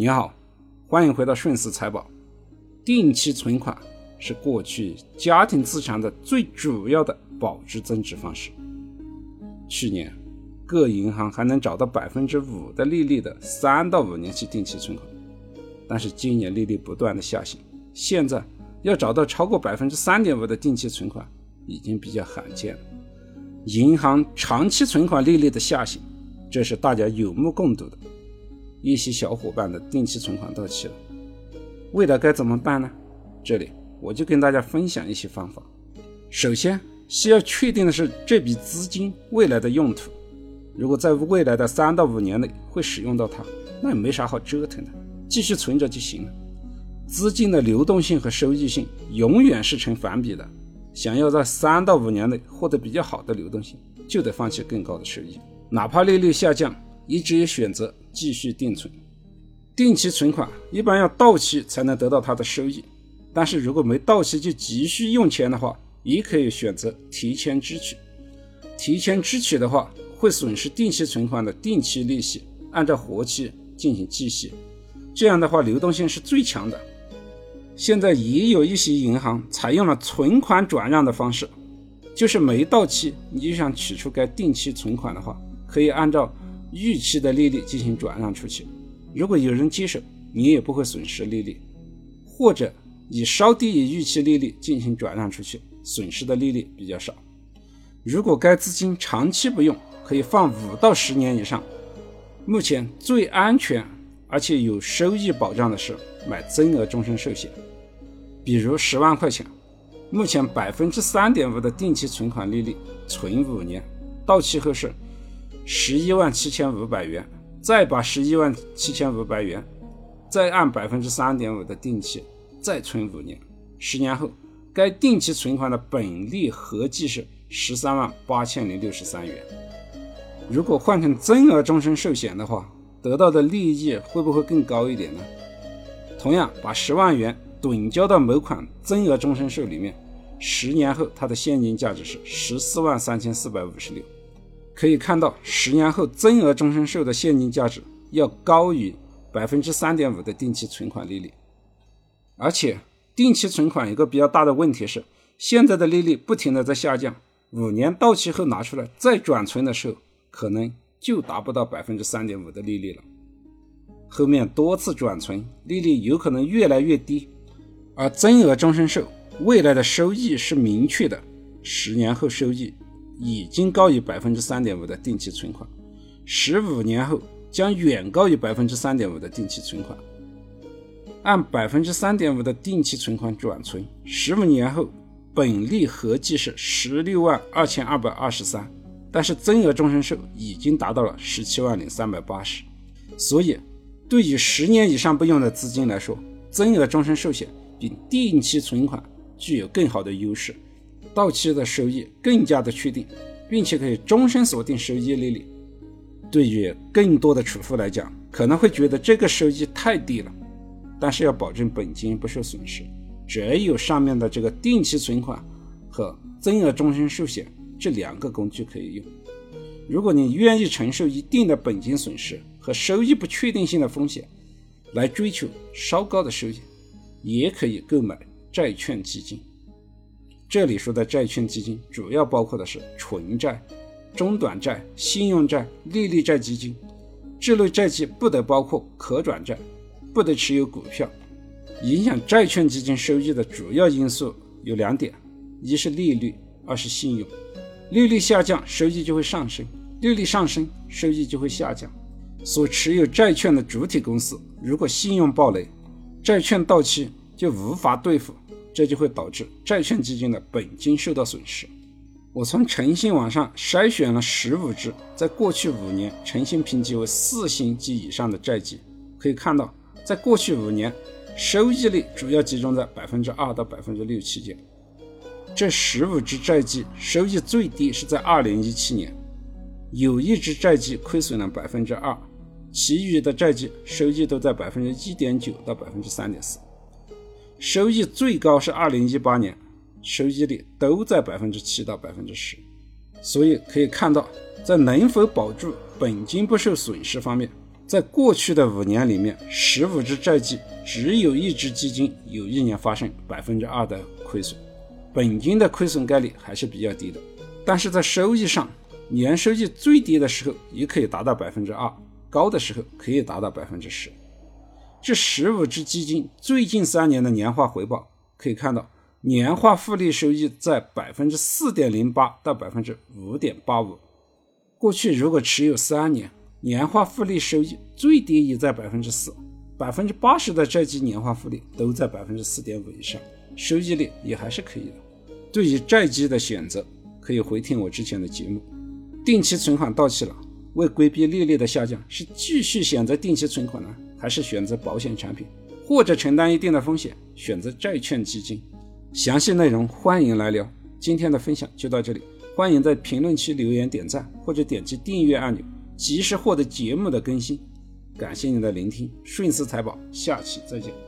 你好，欢迎回到顺思财宝。定期存款是过去家庭资产的最主要的保值增值方式。去年，各银行还能找到百分之五的利率的三到五年期定期存款，但是今年利率不断的下行，现在要找到超过百分之三点五的定期存款已经比较罕见了。银行长期存款利率的下行，这是大家有目共睹的。一些小伙伴的定期存款到期了，未来该怎么办呢？这里我就跟大家分享一些方法。首先需要确定的是这笔资金未来的用途。如果在未来的三到五年内会使用到它，那也没啥好折腾的，继续存着就行了。资金的流动性和收益性永远是成反比的。想要在三到五年内获得比较好的流动性，就得放弃更高的收益，哪怕利率下降，也只有选择继续定存。定期存款一般要到期才能得到它的收益，但是如果没到期就急需用钱的话，也可以选择提前支取。提前支取的话，会损失定期存款的定期利息，按照活期进行计息，这样的话流动性是最强的。现在也有一些银行采用了存款转让的方式，就是没到期你就想取出该定期存款的话，可以按照预期的利率进行转让出去。如果有人接手，你也不会损失利率；或者以稍低于预期利率进行转让出去，损失的利率比较少。如果该资金长期不用，可以放五到十年以上。目前最安全而且有收益保障的是买增额终身寿险。比如十万块钱，目前百分之三点五的定期存款利率，存五年，到期后是十一万七千五百元，再把十一万七千五百元，再按百分之三点五的定期再存五年，十年后该定期存款的本利合计是十三万八千零六十三元。如果换成增额终身寿险的话，得到的利益会不会更高一点呢？同样把十万元。趸交到某款增额终身寿里面，十年后它的现金价值是十四万三千四百五十六。可以看到，十年后增额终身寿的现金价值要高于百分之三点五的定期存款利率。而且，定期存款有个比较大的问题是，现在的利率不停的在下降，五年到期后拿出来再转存的时候，可能就达不到百分之三点五的利率了。后面多次转存，利率有可能越来越低。而增额终身寿未来的收益是明确的，十年后收益已经高于百分之三点五的定期存款，十五年后将远高于百分之三点五的定期存款。按百分之三点五的定期存款转存，十五年后本利合计是十六万二千二百二十三，但是增额终身寿已经达到了十七万零三百八十，所以对于十年以上不用的资金来说，增额终身寿险。比定期存款具有更好的优势，到期的收益更加的确定，并且可以终身锁定收益利率。对于更多的储户来讲，可能会觉得这个收益太低了，但是要保证本金不受损失，只有上面的这个定期存款和增额终身寿险这两个工具可以用。如果你愿意承受一定的本金损失和收益不确定性的风险，来追求稍高的收益。也可以购买债券基金。这里说的债券基金主要包括的是纯债、中短债、信用债、利率债基金。这类债基不得包括可转债，不得持有股票。影响债券基金收益的主要因素有两点：一是利率，二是信用。利率下降，收益就会上升；利率上升，收益就会下降。所持有债券的主体公司如果信用暴雷，债券到期就无法兑付，这就会导致债券基金的本金受到损失。我从诚信网上筛选了十五只在过去五年诚信评级为四星及以上的债基，可以看到，在过去五年，收益率主要集中在百分之二到百分之六期间。这十五只债基收益最低是在二零一七年，有一只债基亏损了百分之二。其余的债基收益都在百分之一点九到百分之三点四，收益最高是二零一八年，收益率都在百分之七到百分之十。所以可以看到，在能否保住本金不受损失方面，在过去的五年里面，十五只债基只有一只基金有一年发生百分之二的亏损，本金的亏损概率还是比较低的。但是在收益上，年收益最低的时候也可以达到百分之二，高的时候可以达到百分之十。这十五只基金最近三年的年化回报可以看到，年化复利收益在百分之四点零八到百分之五点八五。过去如果持有三年，年化复利收益最低也在百分之四，百分之八十的债基年化复利都在百分之四点五以上，收益率也还是可以的。对于债基的选择，可以回听我之前的节目。定期存款到期了，为规避利率的下降，是继续选择定期存款呢，还是选择保险产品，或者承担一定的风险，选择债券基金？详细内容欢迎来聊。今天的分享就到这里，欢迎在评论区留言点赞或者点击订阅按钮。及时获得节目的更新，感谢您的聆听，顺思财宝，下期再见。